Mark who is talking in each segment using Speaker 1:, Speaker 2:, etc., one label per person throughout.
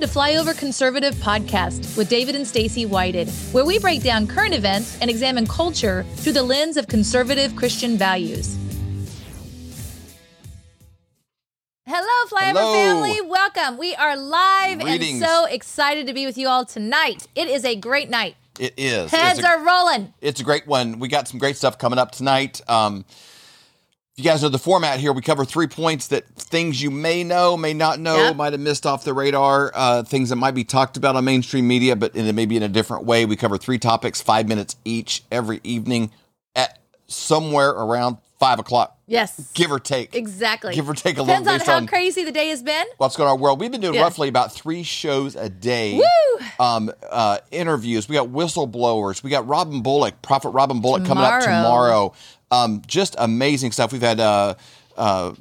Speaker 1: The Flyover Conservative podcast with David and Stacy Whited, where we break down current events and examine culture through the lens of conservative Christian values. Hello, Flyover
Speaker 2: Hello.
Speaker 1: family. Welcome. We are live
Speaker 2: Greetings.
Speaker 1: and so excited to be with you all tonight. It is a great night.
Speaker 2: It is.
Speaker 1: Heads
Speaker 2: a,
Speaker 1: are rolling.
Speaker 2: It's a great one. We got some great stuff coming up tonight. Um, you guys know the format here, we cover three points that things you may know, may not know,
Speaker 1: Yep.
Speaker 2: might have missed off the radar, uh, things that might be talked about on mainstream media, but in, maybe in a different way. We cover three topics, five minutes each, every evening at somewhere around five o'clock,
Speaker 1: Yes.
Speaker 2: give or take.
Speaker 1: Exactly.
Speaker 2: Give or take a
Speaker 1: Depends
Speaker 2: little
Speaker 1: Depends
Speaker 2: on
Speaker 1: how
Speaker 2: on
Speaker 1: crazy the day has been.
Speaker 2: what's going on in our world. We've been doing
Speaker 1: Yeah.
Speaker 2: roughly about three shows a day.
Speaker 1: Woo!
Speaker 2: Um, uh, interviews. We got whistleblowers. We got Robin Bullock, Prophet Robin Bullock coming up
Speaker 1: Tomorrow.
Speaker 2: tomorrow. Um, just amazing stuff. We've had uh, uh,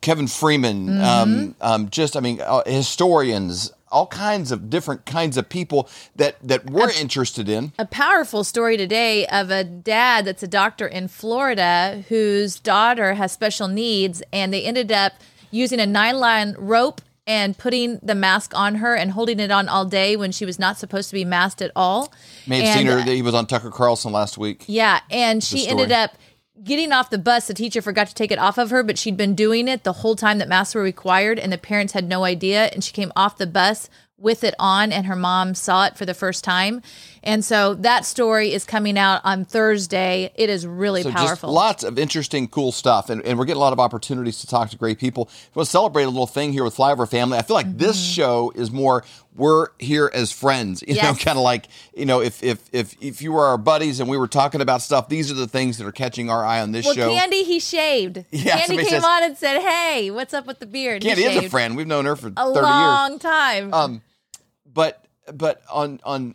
Speaker 2: Kevin Freeman.
Speaker 1: Mm-hmm.
Speaker 2: Um, um, just I mean, uh, historians. All kinds of different kinds of people that that we're interested in.
Speaker 1: a powerful story today of a dad that's a doctor in Florida whose daughter has special needs, and they ended up using a nylon rope and putting the mask on her and holding it on all day when she was not supposed to be masked at all.
Speaker 2: May have
Speaker 1: And,
Speaker 2: seen her. He was on Tucker Carlson last week.
Speaker 1: yeah, and she ended up getting off the bus. The teacher forgot to take it off of her, but she'd been doing it the whole time that masks were required, and the parents had no idea. And she came off the bus with it on, and her mom saw it for the first time. And so that story is coming out on Thursday. It is really
Speaker 2: So
Speaker 1: powerful.
Speaker 2: just lots of interesting, cool stuff, and, and we're getting a lot of opportunities to talk to great people. We'll celebrate a little thing here with Flyover Family. I feel like this show is more we're here as friends. You know,
Speaker 1: Mm-hmm.
Speaker 2: Kind of like you know, if if if if you were our buddies and we were talking about stuff, these are the things that are catching our eye on this
Speaker 1: well,
Speaker 2: show.
Speaker 1: Candy, he shaved.
Speaker 2: Yeah,
Speaker 1: Candy came
Speaker 2: says-
Speaker 1: on and said, "Hey, what's up with the beard?" He
Speaker 2: Candy is a friend. We've known her for
Speaker 1: a
Speaker 2: thirty years.
Speaker 1: long time.
Speaker 2: Um, but but on on.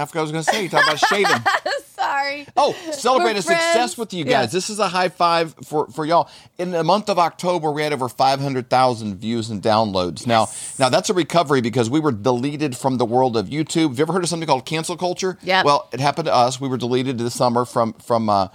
Speaker 2: I forgot what I was going to say. You talk about shaving.
Speaker 1: Sorry.
Speaker 2: Oh, celebrate a success with you
Speaker 1: Yeah.
Speaker 2: guys. This is a high five for, for y'all. In the month of October, we had over 500,000 views and downloads. Now, now that's a recovery because we were deleted from the world of YouTube. Have you ever heard of something called cancel culture?
Speaker 1: Yeah.
Speaker 2: Well, it happened to us. We were deleted this summer from from uh,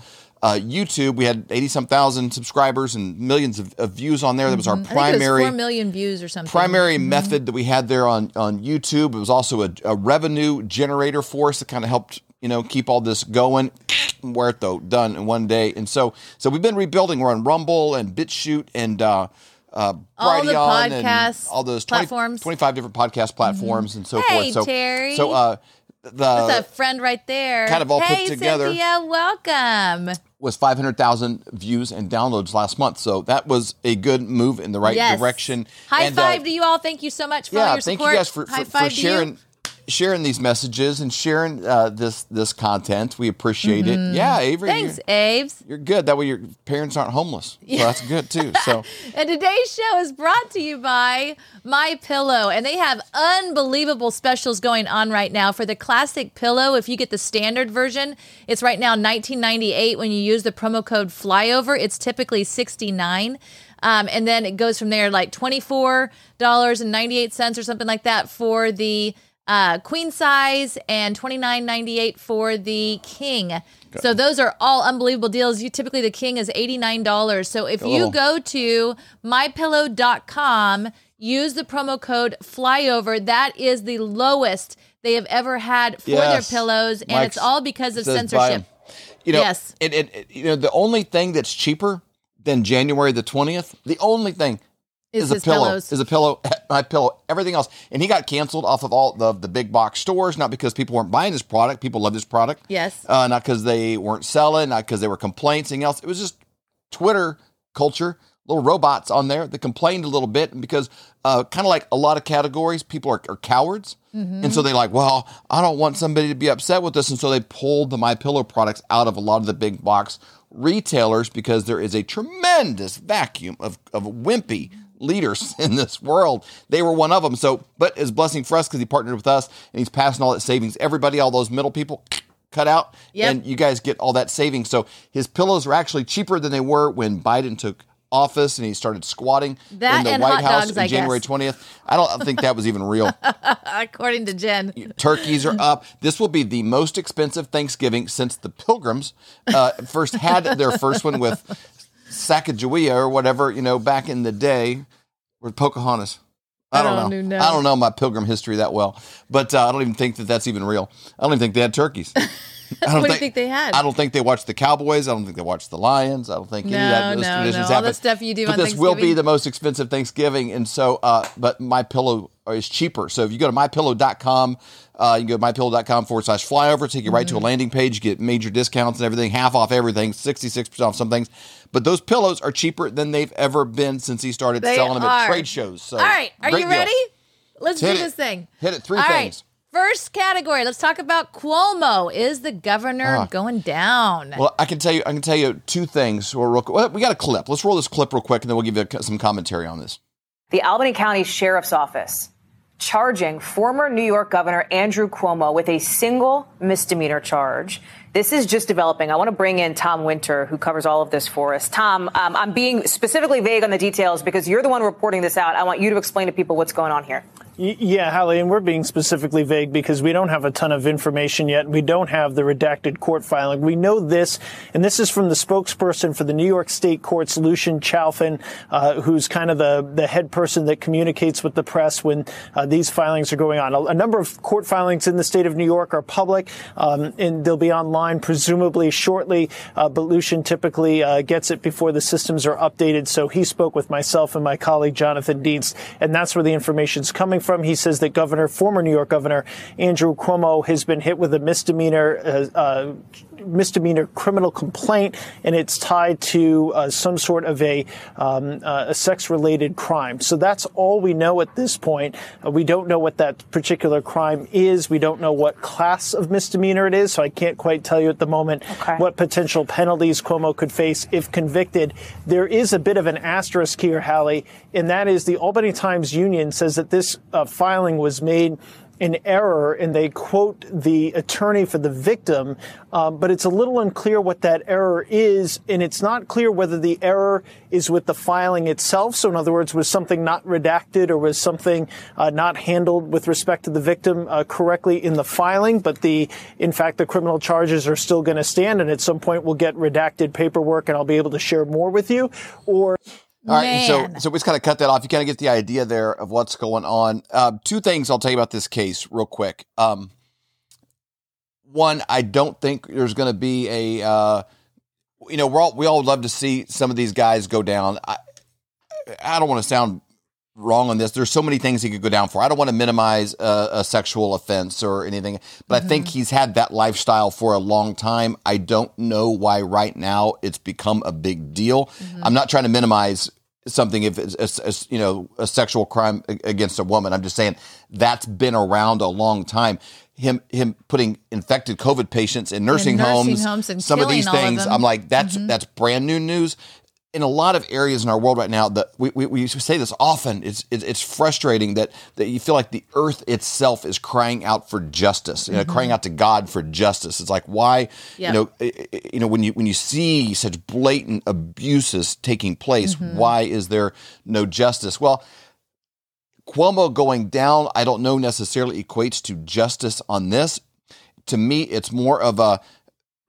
Speaker 2: uh, YouTube. We had 80 some thousand subscribers and millions of, of views on there. That was our
Speaker 1: Mm-hmm. It was
Speaker 2: primary
Speaker 1: four million views or something.
Speaker 2: primary method that we had there on on YouTube. It was also a, a revenue generator for us that kind of helped you know keep all this going. Muerto done in one day, and so so we've been rebuilding. We're on Rumble and BitChute and uh, uh,
Speaker 1: All the
Speaker 2: Brighteon and
Speaker 1: podcast
Speaker 2: all those 20
Speaker 1: platforms. Mm-hmm.
Speaker 2: 25 different podcast platforms and so
Speaker 1: Hey,
Speaker 2: forth. So
Speaker 1: Terry.
Speaker 2: so uh, the
Speaker 1: That's a friend right there.
Speaker 2: kind of all put
Speaker 1: hey,
Speaker 2: together.
Speaker 1: Cynthia, welcome.
Speaker 2: Was 500,000 views and downloads last month. So that was a good move in the right
Speaker 1: Yes.
Speaker 2: direction.
Speaker 1: High
Speaker 2: And, uh,
Speaker 1: five to you all. Thank you so much for
Speaker 2: yeah,
Speaker 1: your
Speaker 2: thank
Speaker 1: support.
Speaker 2: you guys for, for,
Speaker 1: five
Speaker 2: for sharing. Sharing these messages and sharing uh, this this content. We appreciate it. Yeah, Avery,
Speaker 1: Mm-hmm. Thanks,
Speaker 2: you're,
Speaker 1: Aves.
Speaker 2: you're good. That way your parents aren't homeless. So that's good too. So
Speaker 1: And today's show is brought to you by My Pillow, and they have unbelievable specials going on right now for the classic pillow. If you get the standard version, it's right now 1998. When you use the promo code Flyover, it's typically 69. Um, and then it goes from there, like twenty four dollars and ninety eight cents or something like that for the uh, queen size, and twenty nine ninety eight for the king. So those are all unbelievable deals. You typically the king is eighty nine dollars. So if you go to mypillow.com, use the promo code flyover. That is the lowest they have ever had for
Speaker 2: Yes.
Speaker 1: their pillows, and
Speaker 2: Mike's
Speaker 1: it's all because of
Speaker 2: says buy 'em.
Speaker 1: censorship.
Speaker 2: You know,
Speaker 1: Yes.
Speaker 2: it, it- you know the only thing that's cheaper than January the twentieth, the only thing
Speaker 1: Is
Speaker 2: is, a pillow.
Speaker 1: pillows.
Speaker 2: Is a pillow. My pillow. Everything else, and he got canceled off of all the the big box stores, not because people weren't buying his product. People loved his product.
Speaker 1: Yes.
Speaker 2: Uh, not because they weren't selling, not because they were complaints, anything else. It was just Twitter culture, little robots on there that complained a little bit, because uh, kind of like a lot of categories, people are, are cowards, and so they're like, "Well, I don't want somebody to be upset with this," and so they pulled the My Pillow products out of a lot of the big box retailers because there is a tremendous vacuum of of wimpy leaders in this world. They were one of them. So, but it's a blessing for us because he partnered with us and he's passing all that savings. Everybody, all those middle people, cut out,
Speaker 1: Yep.
Speaker 2: and you guys get all that savings. So his pillows are actually cheaper than they were when Biden took office and he started squatting
Speaker 1: That
Speaker 2: in the White House
Speaker 1: dogs,
Speaker 2: on
Speaker 1: I
Speaker 2: January
Speaker 1: guess.
Speaker 2: 20th. I don't think that was even real.
Speaker 1: According to Jen.
Speaker 2: Turkeys are up. This will be the most expensive Thanksgiving since the Pilgrims uh, first had their first one with Sacagawea or whatever, you know, back in the day with Pocahontas. I don't, know. I don't know my pilgrim history that well, but uh, I don't even think that that's even real. I don't even think they had turkeys.
Speaker 1: I don't what think, do you think they had?
Speaker 2: I don't think they watched the Cowboys. I don't think they watched the Lions. I don't think
Speaker 1: no,
Speaker 2: any of that, those
Speaker 1: no,
Speaker 2: traditions
Speaker 1: no. All the stuff you do
Speaker 2: but this will be the most expensive Thanksgiving, and so, uh, but my pillow is cheaper. So if you go to mypillow.com, uh, you can go to mypillow.com forward slash flyover, take you right mm-hmm. to a landing page, get major discounts and everything, half off everything, 66% off some things. But those pillows are cheaper than they've ever been since he started
Speaker 1: they
Speaker 2: selling them
Speaker 1: are.
Speaker 2: at trade shows. So
Speaker 1: all right, are you ready? Let's
Speaker 2: Hit
Speaker 1: do
Speaker 2: it.
Speaker 1: this thing.
Speaker 2: Hit it. Three
Speaker 1: All
Speaker 2: things.
Speaker 1: Right. First category. Let's talk about Cuomo. Is the governor
Speaker 2: Ah.
Speaker 1: going down?
Speaker 2: Well, I can tell you. I can tell you two things. Real, real, well, we got a clip. Let's roll this clip real quick, and then we'll give you some commentary on this.
Speaker 3: The Albany County Sheriff's Office charging former New York Governor Andrew Cuomo with a single misdemeanor charge. This is just developing. I want to bring in Tom Winter, who covers all of this for us. Tom, um, I'm being specifically vague on the details because you're the one reporting this out. I want you to explain to people what's going on here.
Speaker 4: Yeah, Hallie, and we're being specifically vague because we don't have a ton of information yet. We don't have the redacted court filing. We know this, and this is from the spokesperson for the New York State Courts, Lucian Chalfen, uh, who's kind of the, the head person that communicates with the press when uh, these filings are going on. A, a, number of court filings in the state of New York are public, um, and they'll be online presumably shortly, uh, but Lucian typically uh, gets it before the systems are updated. So he spoke with myself and my colleague Jonathan Dienst, and that's where the information's coming from from. He says that Governor, former New York Governor Andrew Cuomo, has been hit with a misdemeanor. Uh, uh, misdemeanor criminal complaint, and it's tied to uh, some sort of a, um, uh, a sex-related crime. So that's all we know at this point. Uh, we don't know what that particular crime is. We don't know what class of misdemeanor it is. So I can't quite tell you at the moment
Speaker 3: okay.
Speaker 4: what potential penalties Cuomo could face if convicted. There is a bit of an asterisk here, Hallie, and that is the Albany Times Union says that this uh, filing was made an error, and they quote the attorney for the victim, um, but it's a little unclear what that error is, and it's not clear whether the error is with the filing itself. So, in other words, was something not redacted or was something uh, not handled with respect to the victim uh, correctly in the filing, but the, in fact, the criminal charges are still going to stand, and at some point we'll get redacted paperwork, and I'll be able to share more with you, or
Speaker 2: all right, so so we just kind of cut that off. You kind of get the idea there of what's going on. Uh, two things I'll tell you about this case real quick. Um, one, I don't think there's going to be a, uh, you know, we're all, we all love to see some of these guys go down. I, I don't want to sound wrong on this. There's so many things he could go down for. I don't want to minimize a, a sexual offense or anything, but mm-hmm. I think he's had that lifestyle for a long time. I don't know why right now it's become a big deal. Mm-hmm. I'm not trying to minimize something if it's a, a, you know a sexual crime against a woman. I'm just saying that's been around a long time. Him him putting infected COVID patients in nursing,
Speaker 1: in nursing
Speaker 2: homes,
Speaker 1: homes
Speaker 2: some of these things.
Speaker 1: Of
Speaker 2: I'm like that's mm-hmm. that's brand new news in a lot of areas in our world right now that we, we, we say this often it's, it's frustrating that that you feel like the earth itself is crying out for justice you know mm-hmm. crying out to god for justice it's like why yep. you know you know when you when you see such blatant abuses taking place mm-hmm. why is there no justice well Cuomo going down I don't know necessarily equates to justice on this to me it's more of a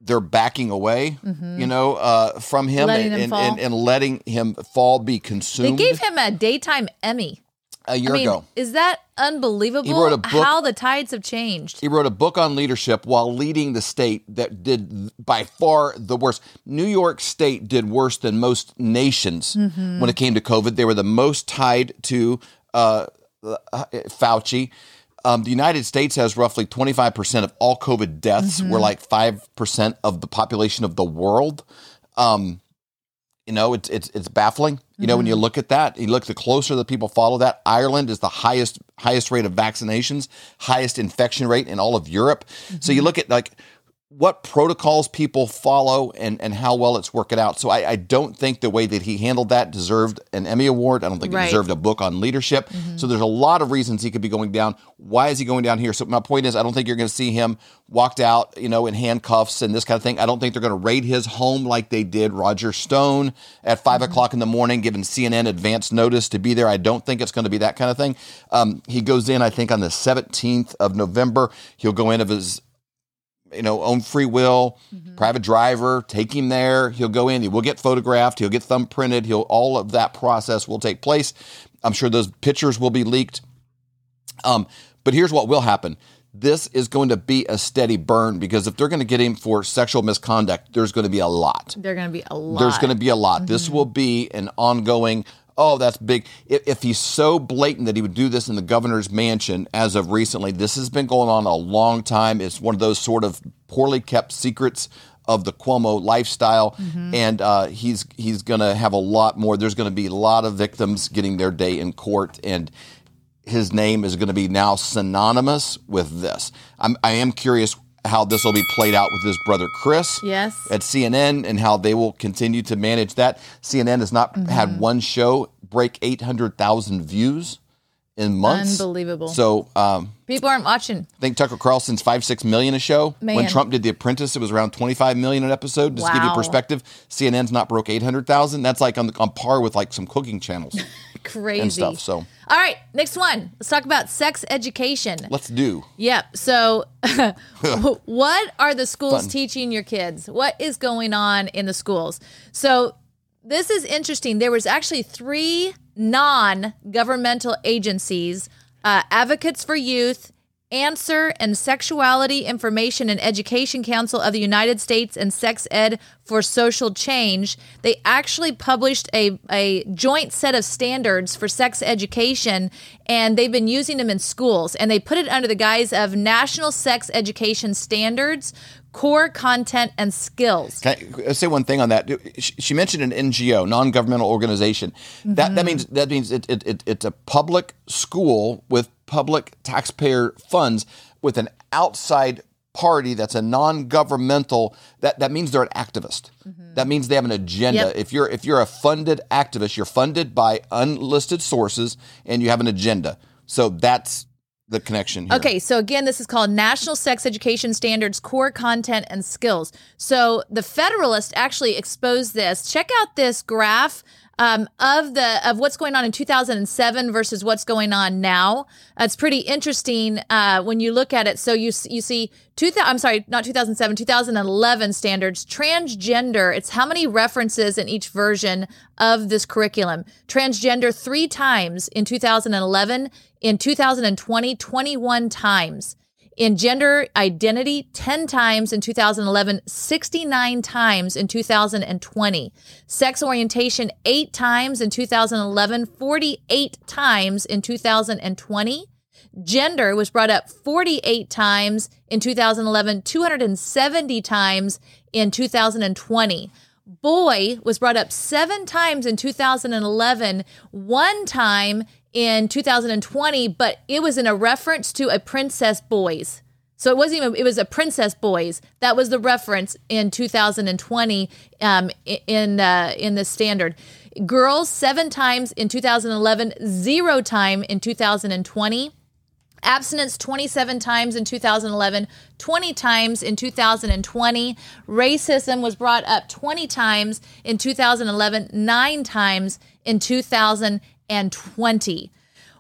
Speaker 2: they're backing away, mm-hmm. you know, uh, from him
Speaker 1: and,
Speaker 2: and, and, and, letting him fall, be consumed.
Speaker 1: They gave him a daytime Emmy
Speaker 2: a year
Speaker 1: I mean,
Speaker 2: ago.
Speaker 1: Is that unbelievable?
Speaker 2: He wrote a book,
Speaker 1: how the tides have changed.
Speaker 2: He wrote a book on leadership while leading the state that did by far the worst. New York State did worse than most nations mm-hmm. when it came to COVID. They were the most tied to uh, uh Fauci. Um, the United States has roughly 25% of all COVID deaths. Mm-hmm. We're like 5% of the population of the world. Um, you know, it's it's it's baffling. You know, mm-hmm. when you mm-hmm. look at that, you look the closer that people follow that. Ireland is the highest highest rate of vaccinations, highest infection rate in all of Europe. Mm-hmm. So you mm-hmm. look at like what protocols people follow and, and how well it's working out. So I, I, don't think the way that he handled that deserved an Emmy Award. I don't think right. he deserved a book on leadership. Mm-hmm. So there's a lot of reasons he could be going down. Why is he going down here? So my point is, I don't think you're going to see him walked out, you know, in handcuffs and this kind of thing. I don't think they're going to raid his home like they did Roger Stone at 5 mm-hmm. o'clock in the morning, giving CNN advance notice to be there. I don't think it's going to be that kind of thing. Um, he goes in, I think, on the 17th of November. He'll go in of his you know, own free will, mm-hmm. private driver, take him there. He'll go in, he will get photographed, he'll get thumbprinted, he'll all of that process will take place. I'm sure those pictures will be leaked. Um, but here's what will happen. This is going to be a steady burn because if they're going to get him for sexual misconduct, there's going to be a lot.
Speaker 1: They're going to be a lot.
Speaker 2: There's going to be a lot. This
Speaker 1: Mm-hmm.
Speaker 2: will be an ongoing. Oh, that's big. If, if he's so blatant that he would do this in the governor's mansion as of recently, this has been going on a long time. It's one of those sort of poorly kept secrets of the Cuomo lifestyle,
Speaker 1: Mm-hmm.
Speaker 2: and uh, he's he's going to have a lot more. There's going to be a lot of victims getting their day in court, and his name is going to be now synonymous with this. I'm, I am curious how this will be played out with his brother Chris
Speaker 1: Yes.
Speaker 2: at CNN and how they will continue to manage that. CNN has not
Speaker 1: Mm-hmm.
Speaker 2: had one show break 800,000 views in months.
Speaker 1: Unbelievable.
Speaker 2: So um,
Speaker 1: People aren't watching.
Speaker 2: I think Tucker Carlson's five, six million a show. When Trump did The Apprentice, it was around 25 million an episode. Just to give you perspective, CNN's not broke 800,000. That's like on, on par with like some cooking channels
Speaker 1: Crazy.
Speaker 2: and stuff. So
Speaker 1: All right, next one. Let's talk about sex education.
Speaker 2: let's do.
Speaker 1: Yep. So, what are the schools
Speaker 2: Fun.
Speaker 1: teaching your kids? What is going on in the schools? So, this is interesting. There was actually three non-governmental agencies: uh, Advocates for Youth, Answer, and Sexuality Information and Education Council of the United States, and Sex Ed for Social Change. They actually published a, a joint set of standards for sex education, and they've been using them in schools. And they put it under the guise of National Sex Education Standards, Core Content, and Skills.
Speaker 2: Can I say one thing on that? She mentioned an NGO, non-governmental organization. That
Speaker 1: Mm-hmm.
Speaker 2: that means that means it, it, it it's a public school with public taxpayer funds with an outside party that's a non-governmental. That that means they're an activist. That means they have an agenda.
Speaker 1: Mm-hmm. Yep.
Speaker 2: If you're if you're a funded activist, you're funded by unlisted sources and you have an agenda. So that's the connection here.
Speaker 1: Okay, so again, this is called National Sex Education Standards Core Content and Skills. So the Federalist actually exposed this. Check out this graph um, of the of what's going on in 2007 versus what's going on now. It's pretty interesting uh, when you look at it. So you you see, 2000, I'm sorry, not 2007, 2011 standards. Transgender. It's how many references in each version of this curriculum. Transgender three times in 2011. In 2020, 21 times. In gender identity, 10 times in 2011, 69 times in 2020. Sex orientation, 8 times in 2011, 48 times in 2020. Gender was brought up 48 times in 2011, 270 times in 2020. Boy was brought up seven times in 2011, one time in 2020, but it was in a reference to a Princess Boys. So it wasn't even, it was a Princess Boys. That was the reference in 2020 um, in, uh, in the standard. Girls, seven times in 2011, zero time in 2020. Abstinence 27 times in 2011, 20 times in 2020. Racism was brought up 20 times in 2011, nine times in 2020.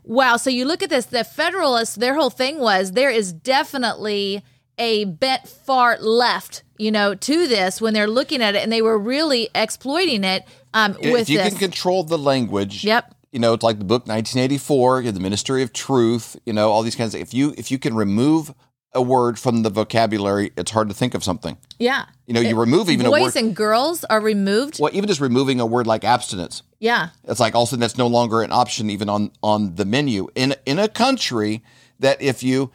Speaker 1: Wow. So you look at this, the Federalists, their whole thing was there is definitely a bent far left, you know, to this when they're looking at it, and they were really exploiting it um, with
Speaker 2: if you
Speaker 1: this.
Speaker 2: can control the language
Speaker 1: Yep.
Speaker 2: you know it's like the book 1984 you have the ministry of truth you know all these kinds of if you if you can remove a word from the vocabulary it's hard to think of something
Speaker 1: yeah.
Speaker 2: you know you remove even a
Speaker 1: Boys
Speaker 2: word
Speaker 1: and girls are removed.
Speaker 2: well even just removing a word like abstinence
Speaker 1: Yeah.
Speaker 2: it's like all of a sudden that's no longer an option even on on the menu in in a country that if you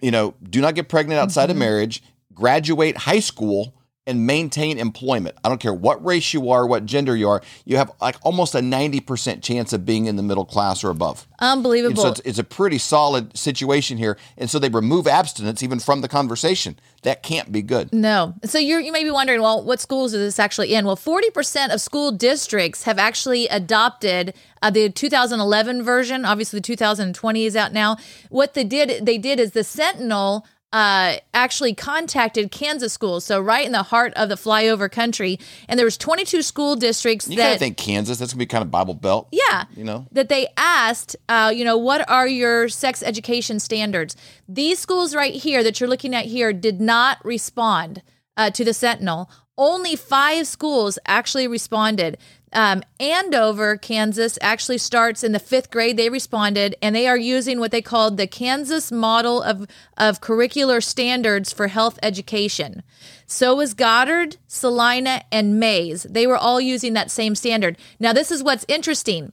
Speaker 2: you know do not get pregnant outside of mm-hmm. marriage graduate high school and maintain employment i don't care what race you are what gender you are you have like almost a 90% chance of being in the middle class or above and
Speaker 1: Unbelievable.
Speaker 2: so it's, it's a pretty solid situation here and so they remove abstinence even from the conversation that can't be good
Speaker 1: No. So you're, you may be wondering, well, what schools is this actually in? Well, 40% of school districts have actually adopted uh, the 2011 version. Obviously, the 2020 is out now. What they did, they did is the Sentinel uh, actually contacted Kansas schools, so right in the heart of the flyover country, and there was 22 school districts
Speaker 2: you kind
Speaker 1: that
Speaker 2: of think kansas that's gonna be kind of bible belt
Speaker 1: yeah.
Speaker 2: You know?
Speaker 1: That they asked, uh, you know, what are your sex education standards? These schools right here that you're looking at here did not respond uh, to the Sentinel. Only five schools actually responded. Um, Andover, Kansas, actually starts in the fifth grade. They responded, and they are using what they called the Kansas model of, of curricular standards for health education. So was Goddard, Salina, and Maize. They were all using that same standard. Now, this is what's interesting.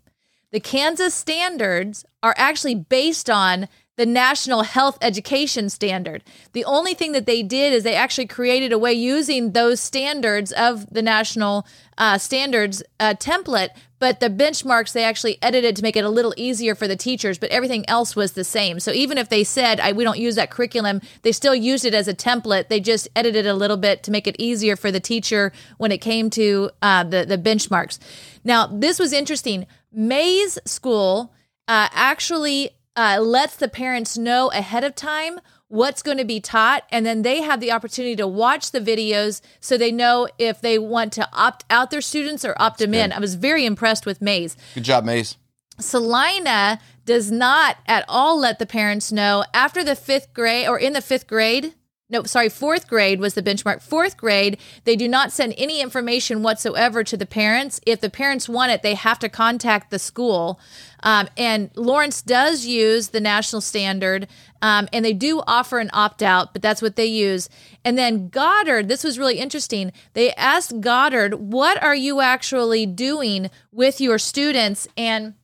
Speaker 1: The Kansas standards are actually based on the National Health Education Standard. The only thing that they did is they actually created a way using those standards of the national uh, standards uh, template, but the benchmarks they actually edited to make it a little easier for the teachers, but everything else was the same. So even if they said, we don't use that curriculum, they still used it as a template. They just edited a little bit to make it easier for the teacher when it came to uh, the, the benchmarks. Now, this was interesting. Maize School uh, actually uh, lets the parents know ahead of time what's going to be taught and then they have the opportunity to watch the videos so they know if they want to opt out their students or opt them in. i was very impressed with Maize
Speaker 2: Good job, Maize.
Speaker 1: salina does not at all let the parents know after the fifth grade or in the fifth grade no, sorry, fourth grade was the benchmark. Fourth grade, they do not send any information whatsoever to the parents. If the parents want it, they have to contact the school. Um, and Lawrence does use the national standard, um, and they do offer an opt out, but that's what they use. And then Goddard, this was really interesting. They asked Goddard, What are you actually doing with your students? And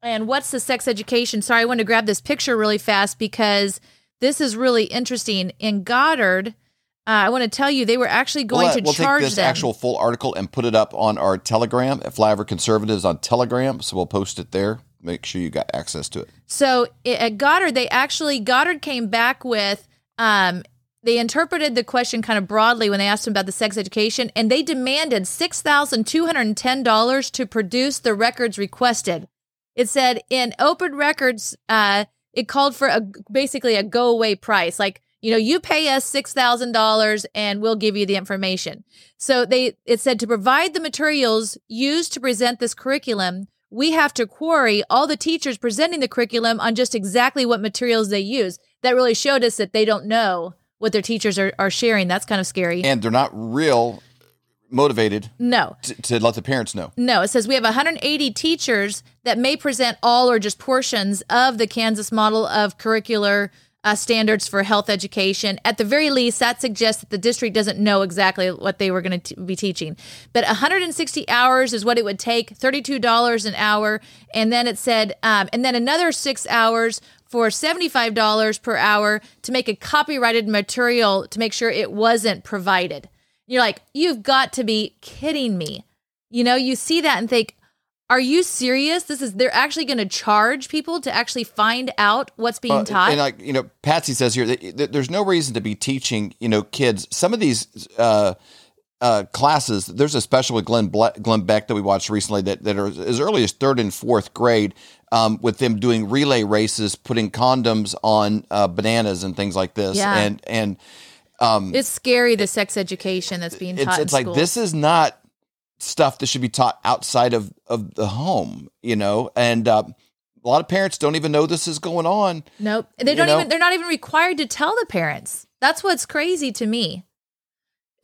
Speaker 1: and what's the sex education? Sorry, I want to grab this picture really fast because this is really interesting. In Goddard, uh, I want to tell you they were actually going
Speaker 2: we'll,
Speaker 1: to
Speaker 2: we'll
Speaker 1: charge
Speaker 2: take this
Speaker 1: them.
Speaker 2: actual full article and put it up on our Telegram at Flyover Conservatives on Telegram. So we'll post it there. Make sure you got access to it.
Speaker 1: So at Goddard, they actually Goddard came back with um, they interpreted the question kind of broadly when they asked him about the sex education, and they demanded six thousand two hundred and ten dollars to produce the records requested. It said in open records, uh, it called for a basically a go away price, like you know, you pay us six thousand dollars and we'll give you the information. So they it said to provide the materials used to present this curriculum, we have to query all the teachers presenting the curriculum on just exactly what materials they use. That really showed us that they don't know what their teachers are, are sharing. That's kind of scary.
Speaker 2: And they're not real motivated
Speaker 1: no.
Speaker 2: to, to let the parents know.
Speaker 1: No, it says we have 180 teachers that may present all or just portions of the Kansas model of curricular uh, standards for health education. At the very least, that suggests that the district doesn't know exactly what they were going to be teaching. But 160 hours is what it would take, $32 an hour. And then it said, um, and then another six hours for $75 per hour to make a copyrighted material to make sure it wasn't provided. You're like, you've got to be kidding me. You know, you see that and think, are you serious? This is they're actually going to charge people to actually find out what's being
Speaker 2: Uh,
Speaker 1: taught.
Speaker 2: And like you know, Patsy says here that, there's no reason to be teaching you know kids some of these uh, uh, classes. There's a special with Glenn Ble- Glenn Beck that we watched recently that that are as early as third and fourth grade. Um, with them doing relay races, putting condoms on uh, bananas and things like this,
Speaker 1: Yeah.
Speaker 2: and and
Speaker 1: it's scary the sex education that's being taught.
Speaker 2: it's it's like
Speaker 1: school.
Speaker 2: this is not stuff that should be taught outside of of the home, you know, and uh, a lot of parents don't even know this is going on.
Speaker 1: Nope. They don't
Speaker 2: know?
Speaker 1: even they're not even required to tell the parents. That's what's crazy to me.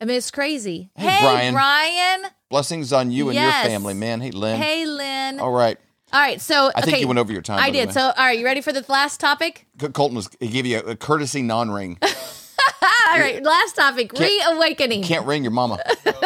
Speaker 1: I mean, it's crazy.
Speaker 2: Hey,
Speaker 1: Hey,
Speaker 2: Brian.
Speaker 1: Brian.
Speaker 2: Blessings on you and
Speaker 1: Yes.
Speaker 2: your family, man. Hey, Lynn.
Speaker 1: Hey, Lynn.
Speaker 2: All right.
Speaker 1: All right. So
Speaker 2: I think
Speaker 1: okay,
Speaker 2: you went over your time.
Speaker 1: I did. So, all right. You ready for the last topic?
Speaker 2: Colton was he gave you a, a courtesy non-ring.
Speaker 1: All right. Last topic. Reawakening.
Speaker 2: Can't ring your mama.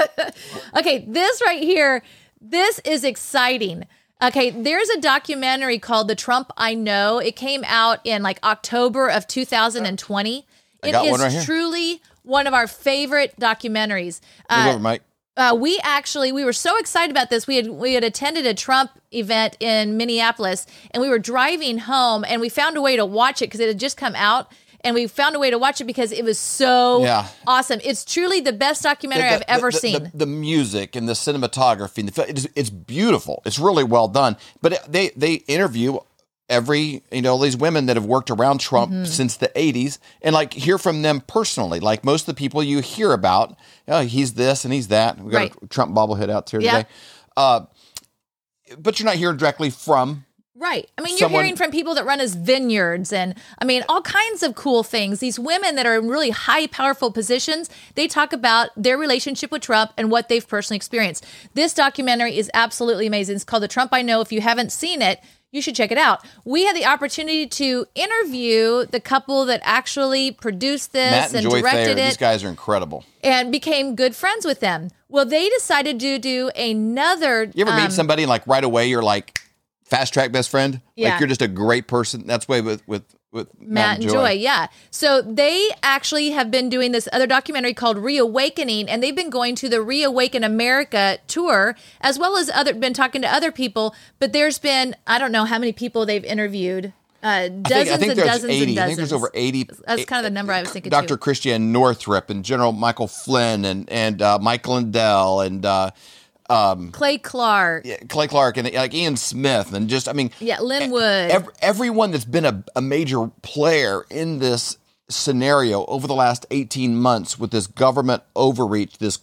Speaker 1: Okay, this right here, this is exciting. Okay, there's a documentary called The Trump I Know. It came out in like October of 2020. It
Speaker 2: got
Speaker 1: is
Speaker 2: one right here.
Speaker 1: truly one of our favorite documentaries. Uh,
Speaker 2: over, Mike.
Speaker 1: uh, we actually we were so excited about this. We had we had attended a Trump event in Minneapolis, and we were driving home, and we found a way to watch it because it had just come out, and we found a way to watch it because it was so
Speaker 2: Yeah.
Speaker 1: awesome. It's truly the best documentary I've ever
Speaker 2: the,
Speaker 1: seen.
Speaker 2: The, the music and the cinematography, and the, it's, it's beautiful. It's really well done. But it- they they interview every you know these women that have worked around Trump
Speaker 1: Mm-hmm.
Speaker 2: since the '80s, and like hear from them personally. Like most of the people you hear about, oh, he's this and he's that. We got
Speaker 1: Right.
Speaker 2: a Trump bobblehead out here
Speaker 1: Yeah.
Speaker 2: today. Uh, but you're not hearing directly from
Speaker 1: Right. I mean, you're
Speaker 2: Someone-
Speaker 1: hearing from people that run as vineyards and I mean, all kinds of cool things. These women that are in really high, powerful positions, they talk about their relationship with Trump and what they've personally experienced. This documentary is absolutely amazing. It's called The Trump I Know. If you haven't seen it, you should check it out. We had the opportunity to interview the couple that actually produced this
Speaker 2: Matt and
Speaker 1: and
Speaker 2: Joy
Speaker 1: directed
Speaker 2: Thayer,
Speaker 1: it
Speaker 2: these guys are incredible.
Speaker 1: and became good friends with them. Well, they decided to do another.
Speaker 2: You ever
Speaker 1: um,
Speaker 2: meet somebody and like right away you're like fast track best friend?
Speaker 1: Yeah.
Speaker 2: Like you're just a great person. That's way with with with
Speaker 1: Matt and Joy. yeah. So they actually have been doing this other documentary called Reawakening, and they've been going to the Reawaken America tour, as well as other been talking to other people. But there's been I don't know how many people they've interviewed. Uh, dozens
Speaker 2: I think, I think
Speaker 1: and dozens
Speaker 2: 80.
Speaker 1: and dozens.
Speaker 2: I think there's over 80.
Speaker 1: That's kind of the number I was thinking.
Speaker 2: Dr.
Speaker 1: Too.
Speaker 2: Christiane Northrup and General Michael Flynn and and uh, Michael Lindell and uh,
Speaker 1: Clay Clark.
Speaker 2: Clay Clark and like Ian Smith and just I mean
Speaker 1: Yeah, Lin Wood.
Speaker 2: ev- everyone that's been a, a major player in this scenario over the last 18 months with this government overreach, this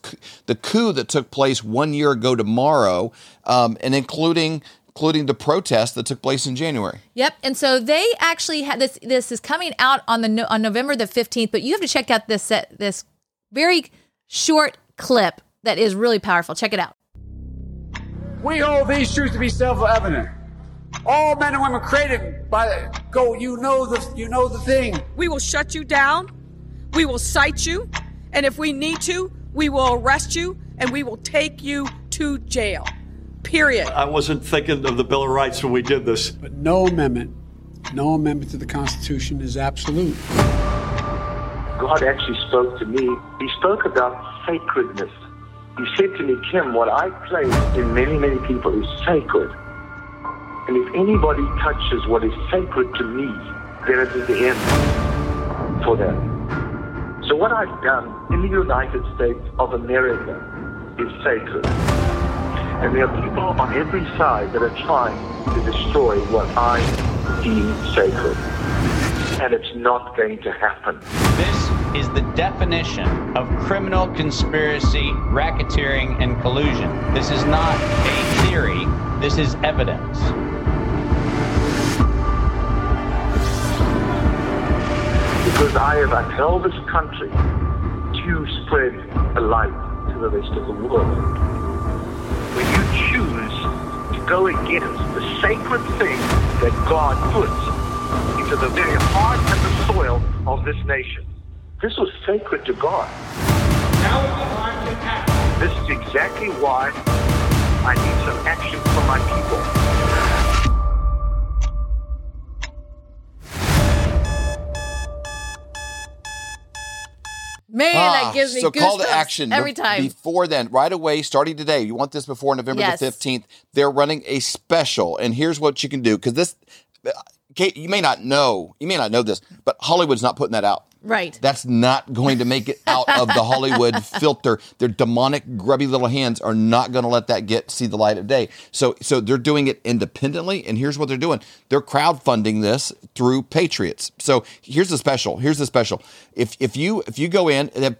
Speaker 2: the coup that took place one year ago tomorrow, um, and including including the protest that took place in January.
Speaker 1: Yep. And so they actually had this. This is coming out on the on November the fifteenth. But you have to check out this set, this very short clip that is really powerful. Check it out.
Speaker 5: We hold these truths to be self-evident. All men and women created by the go. You know the you know the thing.
Speaker 6: We will shut you down. We will cite you. And if we need to, we will arrest you and we will take you to jail. Period.
Speaker 7: I wasn't thinking of the Bill of Rights when we did this.
Speaker 5: But no amendment, no amendment to the Constitution is absolute.
Speaker 8: God actually spoke to me. He spoke about sacredness. He said to me, Kim, what I place in many, many people is sacred. And if anybody touches what is sacred to me, then it is the end for them. So what I've done in the United States of America is sacred. And there are people on every side that are trying to destroy what I deem sacred. And it's not going to happen.
Speaker 9: Is the definition of criminal conspiracy, racketeering, and collusion. This is not a theory, this is evidence.
Speaker 8: Because I have upheld this country to spread a light to the rest of the world. When you choose to go against the sacred thing that God puts into the very heart and the soil of this nation, this was sacred to God.
Speaker 5: Now is the time to act.
Speaker 8: This is exactly why I need some action from my people.
Speaker 1: Man,
Speaker 2: Ah,
Speaker 1: that gives me
Speaker 2: so call to action
Speaker 1: every time.
Speaker 2: Before then, right away, starting today. You want this before November
Speaker 1: Yes.
Speaker 2: the fifteenth? They're running a special, and here's what you can do because this, Kate, you may not know, you may not know this, but Hollywood's not putting that out.
Speaker 1: Right.
Speaker 2: That's not going to make it out of the Hollywood filter. Their demonic, grubby little hands are not going to let that get see the light of day. So, so they're doing it independently. And here's what they're doing: they're crowdfunding this through Patriots. So here's the special. Here's the special. If if you if you go in, have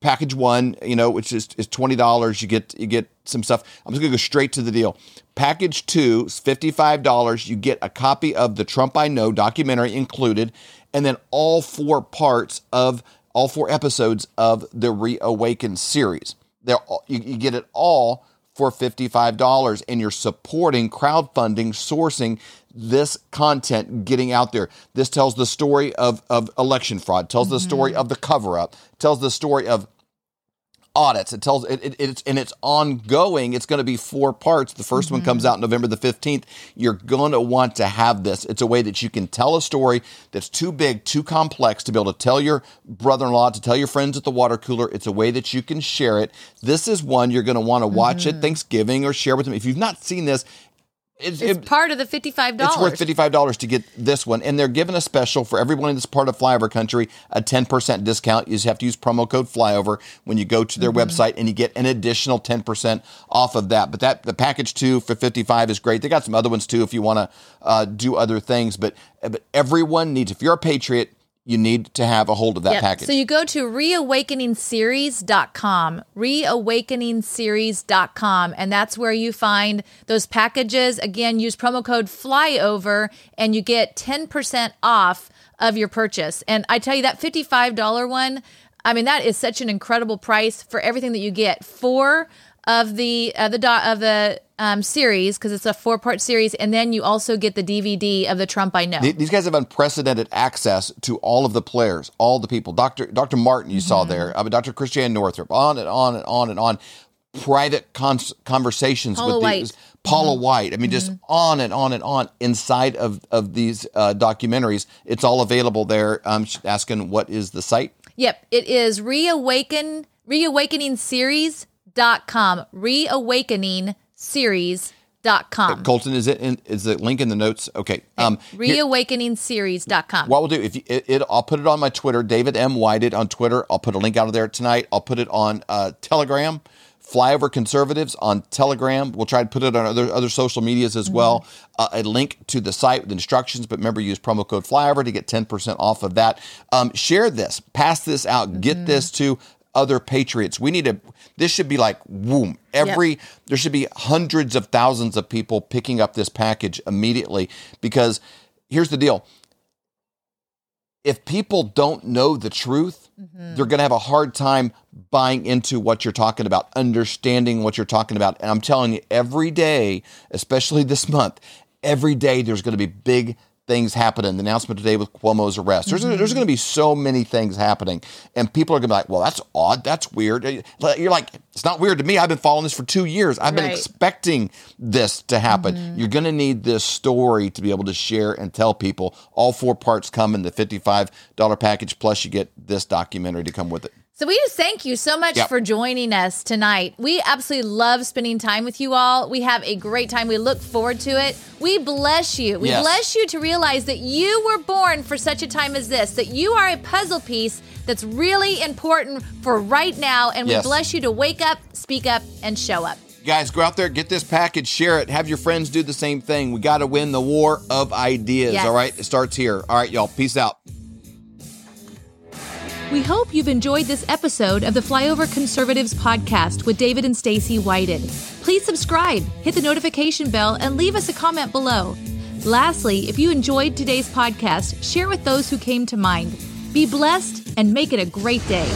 Speaker 2: package one, you know, which is, is twenty dollars. You get you get some stuff. I'm just gonna go straight to the deal. Package two is fifty five dollars. You get a copy of the Trump I Know documentary included, and then all four parts of all four episodes of the Reawaken series. They're all, you, you get it all for $55 and you're supporting crowdfunding sourcing this content getting out there this tells the story of, of election fraud tells the story mm-hmm. of the cover up tells the story of audits. It tells it, it it's and it's ongoing. It's going to be four parts. The 1st one comes mm-hmm. out november the 15th you're going to want to have this. It's a way that you can tell a story that's too big too complex to be able to tell your brother-in-law to tell your friends at the water cooler. It's a way that you can share it. This is one you're going to want to watch at mm-hmm. thanksgiving or share with them. If you've not seen this it's,
Speaker 1: It's
Speaker 2: it-
Speaker 1: part of the fifty-five dollars.
Speaker 2: it's worth fifty-five dollars to get this one, and they're giving a special for everyone in this part of Flyover Country a ten percent discount. You just have to use promo code Flyover when you go to their website, and you get an additional ten percent off of that. But that the package two for fifty-five is great. They got some other ones too if you want to uh, do other things. But but everyone needs. If you're a patriot, you need to have a hold of that
Speaker 1: Yep.
Speaker 2: package.
Speaker 1: So you go to reawakeningseries.com, reawakeningseries.com, and that's where you find those packages. Again, use promo code FLYOVER and you get 10% off of your purchase. And I tell you that $55 one, I mean that is such an incredible price for everything that you get. Four of the uh, the do- of the um, series because it's a four part series, and then you also get the DVD of the Trump I know.
Speaker 2: These guys have unprecedented access to all of the players, all the people. Dr. Dr. Martin, you
Speaker 1: Mm-hmm.
Speaker 2: saw there. I mean, Dr. Christiane Northrup, on and on and on and on. Private cons- conversations
Speaker 1: Paula
Speaker 2: with
Speaker 1: White.
Speaker 2: these. Paula
Speaker 1: Mm-hmm.
Speaker 2: White. I mean, just on and on and on inside of of these uh, documentaries. It's all available there. I'm asking what is the site?
Speaker 1: Yep, it is reawaken reawakeningseries.com. Reawakeningseries.com.
Speaker 2: Colton, is it in, is the link in the notes? Okay. Um,
Speaker 1: Reawakeningseries.com.
Speaker 2: What we'll do if you, it, it, I'll put it on my Twitter, David M. Whited on Twitter. I'll put a link out of there tonight. I'll put it on uh, Telegram, Flyover Conservatives on Telegram. We'll try to put it on other other social medias as well. Uh, a link to the site with instructions, but remember use promo code Flyover to get ten percent off of that. Um, share this, pass this out, get this to other patriots. We need to. This should be like boom. Every there should be hundreds of thousands of people picking up this package immediately because here's the deal if people don't know the truth, mm-hmm. they're going to have a hard time buying into what you're talking about, understanding what you're talking about. And I'm telling you, every day, especially this month, every day there's going to be big things happening. The announcement today with Cuomo's arrest. There's, there's going to be so many things happening, and people are going to be like, "Well, that's odd. That's weird." You're like, "It's not weird to me. I've been following this for two years. I've been expecting this to happen." Mm-hmm. You're going to need this story to be able to share and tell people. All four parts come in the $55 package, plus you get this documentary to come with it.
Speaker 1: So we just thank you so much
Speaker 2: Yep.
Speaker 1: for joining us tonight. We absolutely love spending time with you all. We have a great time. We look forward to it. We bless you. We
Speaker 2: Yes.
Speaker 1: bless you to realize that you were born for such a time as this, that you are a puzzle piece that's really important for right now. And we
Speaker 2: Yes.
Speaker 1: bless you to wake up, speak up, and show up.
Speaker 2: Guys, go out there, get this package, share it, have your friends do the same thing. We got to win the war of ideas,
Speaker 1: Yes.
Speaker 2: all right? It starts here. All right, y'all. Peace out.
Speaker 1: We hope you've enjoyed this episode of the Flyover Conservatives podcast with David and Stacy Whited. Please subscribe, hit the notification bell, and leave us a comment below. Lastly, if you enjoyed today's podcast, share with those who came to mind. Be blessed and make it a great day.